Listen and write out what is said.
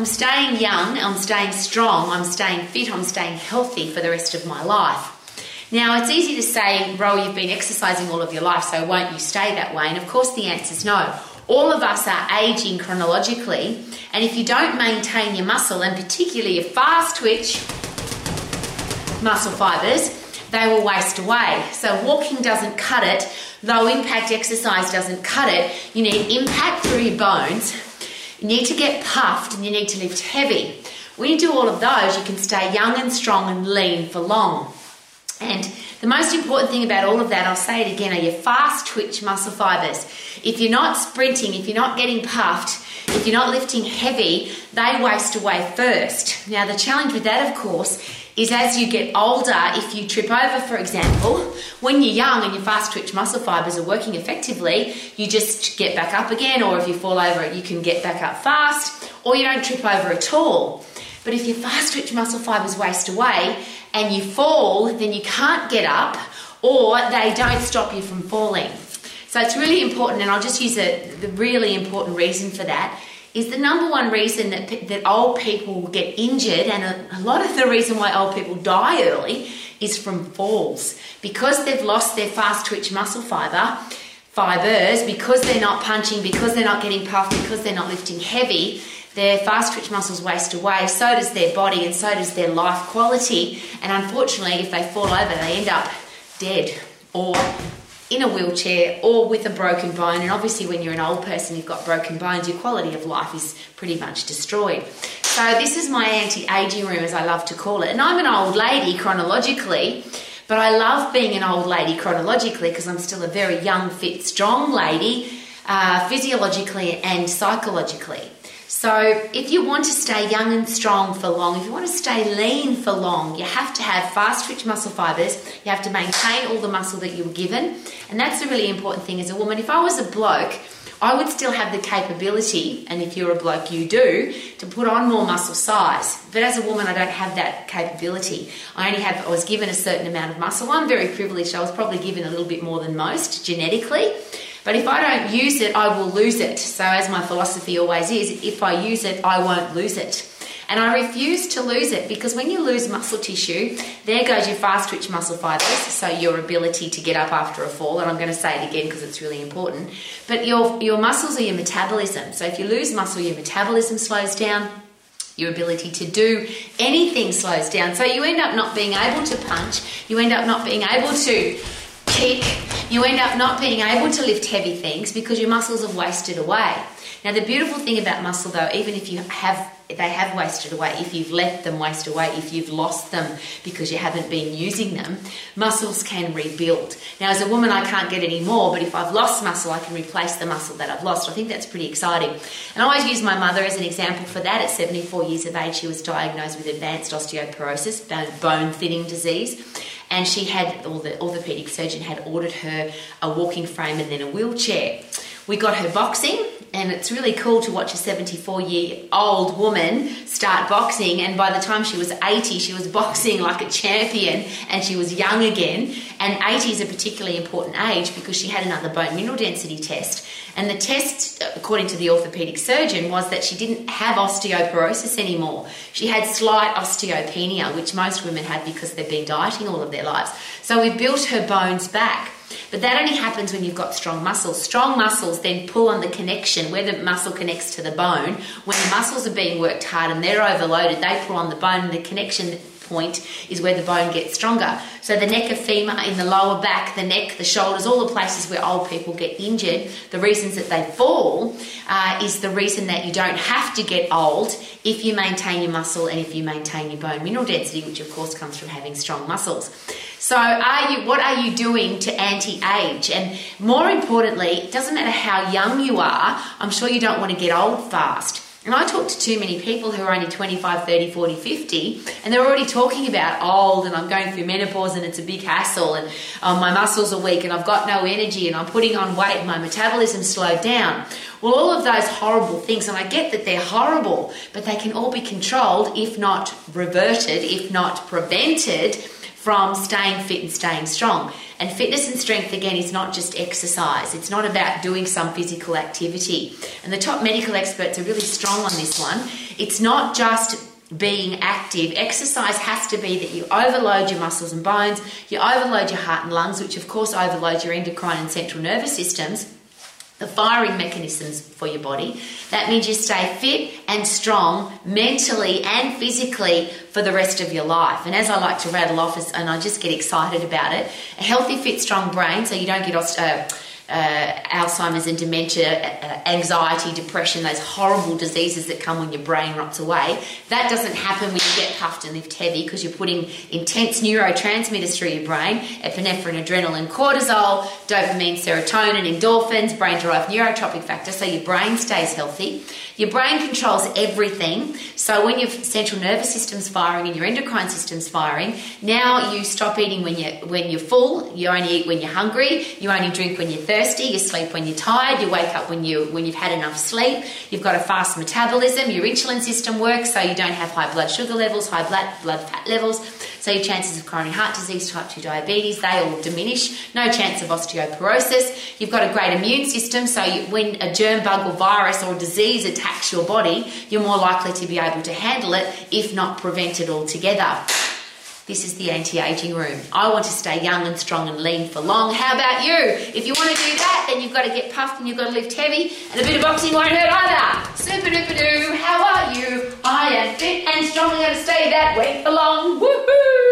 I'm staying young, I'm staying strong, I'm staying fit, I'm staying healthy for the rest of my life. Now, it's easy to say, Ro, you've been exercising all of your life, so won't you stay that way? And of course, the answer is no. All of us are aging chronologically, and if you don't maintain your muscle, and particularly your fast twitch muscle fibers, they will waste away. So, walking doesn't cut it, low impact exercise doesn't cut it. You need impact through your bones you need to get puffed and you need to lift heavy. When you do all of those, you can stay young and strong and lean for long. And the most important thing about all of that, I'll say it again, are your fast twitch muscle fibers. If you're not sprinting, if you're not getting puffed, if you're not lifting heavy, they waste away first. Now, the challenge with that, of course, is as you get older, if you trip over, for example, when you're young and your fast twitch muscle fibers are working effectively, you just get back up again, or if you fall over, you can get back up fast, or you don't trip over at all. But if your fast twitch muscle fibers waste away and you fall, then you can't get up, or they don't stop you from falling. So it's really important, and I'll just use a, the really important reason for that is the number one reason that, that old people get injured, and a, a lot of the reason why old people die early is from falls. Because they've lost their fast twitch muscle fiber, fibers, because they're not punching, because they're not getting puffed, because they're not lifting heavy, their fast twitch muscles waste away, so does their body, and so does their life quality. And unfortunately, if they fall over, they end up dead or in a wheelchair or with a broken bone. And obviously, when you're an old person, you've got broken bones, your quality of life is pretty much destroyed. So, this is my anti aging room, as I love to call it. And I'm an old lady chronologically, but I love being an old lady chronologically because I'm still a very young, fit, strong lady, uh, physiologically and psychologically. So, if you want to stay young and strong for long, if you want to stay lean for long, you have to have fast twitch muscle fibers. You have to maintain all the muscle that you were given. And that's a really important thing as a woman. If I was a bloke, I would still have the capability, and if you're a bloke, you do, to put on more muscle size. But as a woman, I don't have that capability. I only have, I was given a certain amount of muscle. I'm very privileged. I was probably given a little bit more than most genetically. But if I don't use it, I will lose it. So, as my philosophy always is, if I use it, I won't lose it. And I refuse to lose it because when you lose muscle tissue, there goes your fast twitch muscle fibers, so your ability to get up after a fall. And I'm going to say it again because it's really important. But your, your muscles are your metabolism. So if you lose muscle, your metabolism slows down, your ability to do anything slows down. So you end up not being able to punch, you end up not being able to kick, you end up not being able to lift heavy things because your muscles have wasted away. Now, the beautiful thing about muscle, though, even if you have they have wasted away, if you've let them waste away, if you've lost them because you haven't been using them, muscles can rebuild. Now, as a woman, I can't get any more, but if I've lost muscle, I can replace the muscle that I've lost. I think that's pretty exciting. And I always use my mother as an example for that. At 74 years of age, she was diagnosed with advanced osteoporosis, bone thinning disease and she had, or the orthopedic surgeon had ordered her a walking frame and then a wheelchair. We got her boxing, and it's really cool to watch a 74 year old woman start boxing. And by the time she was 80, she was boxing like a champion and she was young again. And 80 is a particularly important age because she had another bone mineral density test. And the test, according to the orthopedic surgeon, was that she didn't have osteoporosis anymore. She had slight osteopenia, which most women have because they've been dieting all of their lives. So we built her bones back. But that only happens when you've got strong muscles. Strong muscles then pull on the connection where the muscle connects to the bone. When the muscles are being worked hard and they're overloaded, they pull on the bone and the connection point is where the bone gets stronger. So the neck of femur in the lower back, the neck, the shoulders, all the places where old people get injured, the reasons that they fall uh, is the reason that you don't have to get old if you maintain your muscle and if you maintain your bone mineral density, which of course comes from having strong muscles. So, are you? What are you doing to anti-age? And more importantly, it doesn't matter how young you are. I'm sure you don't want to get old fast. And I talk to too many people who are only 25, 30, 40, 50, and they're already talking about old and I'm going through menopause and it's a big hassle and um, my muscles are weak and I've got no energy and I'm putting on weight and my metabolism slowed down. Well, all of those horrible things, and I get that they're horrible, but they can all be controlled, if not reverted, if not prevented from staying fit and staying strong. And fitness and strength, again, is not just exercise. It's not about doing some physical activity. And the top medical experts are really strong on this one. It's not just being active. Exercise has to be that you overload your muscles and bones, you overload your heart and lungs, which of course overload your endocrine and central nervous systems the firing mechanisms for your body. That means you stay fit and strong mentally and physically for the rest of your life. And as I like to rattle off, and I just get excited about it, a healthy, fit, strong brain, so you don't get ost- uh, uh, Alzheimer's and dementia, uh, anxiety, depression, those horrible diseases that come when your brain rots away. That doesn't happen when you get puffed and lift heavy because you're putting intense neurotransmitters through your brain epinephrine, adrenaline, cortisol, dopamine, serotonin, endorphins, brain derived neurotropic factor, so your brain stays healthy. Your brain controls everything. So when your central nervous system's firing and your endocrine system's firing, now you stop eating when you're, when you're full. You only eat when you're hungry. You only drink when you're thirsty. You sleep when you're tired. You wake up when you when you've had enough sleep. You've got a fast metabolism. Your insulin system works, so you don't have high blood sugar levels, high blood blood fat levels. So your chances of coronary heart disease, type 2 diabetes, they all diminish. No chance of osteoporosis. You've got a great immune system, so you, when a germ, bug, or virus or disease attacks your body, you're more likely to be able to handle it, if not prevent it altogether. This is the anti aging room. I want to stay young and strong and lean for long. How about you? If you want to do that, then you've got to get puffed and you've got to lift heavy, and a bit of boxing won't hurt either. Super duper doo, how are you? I am fit and strong, and going to stay that way for long. Woohoo!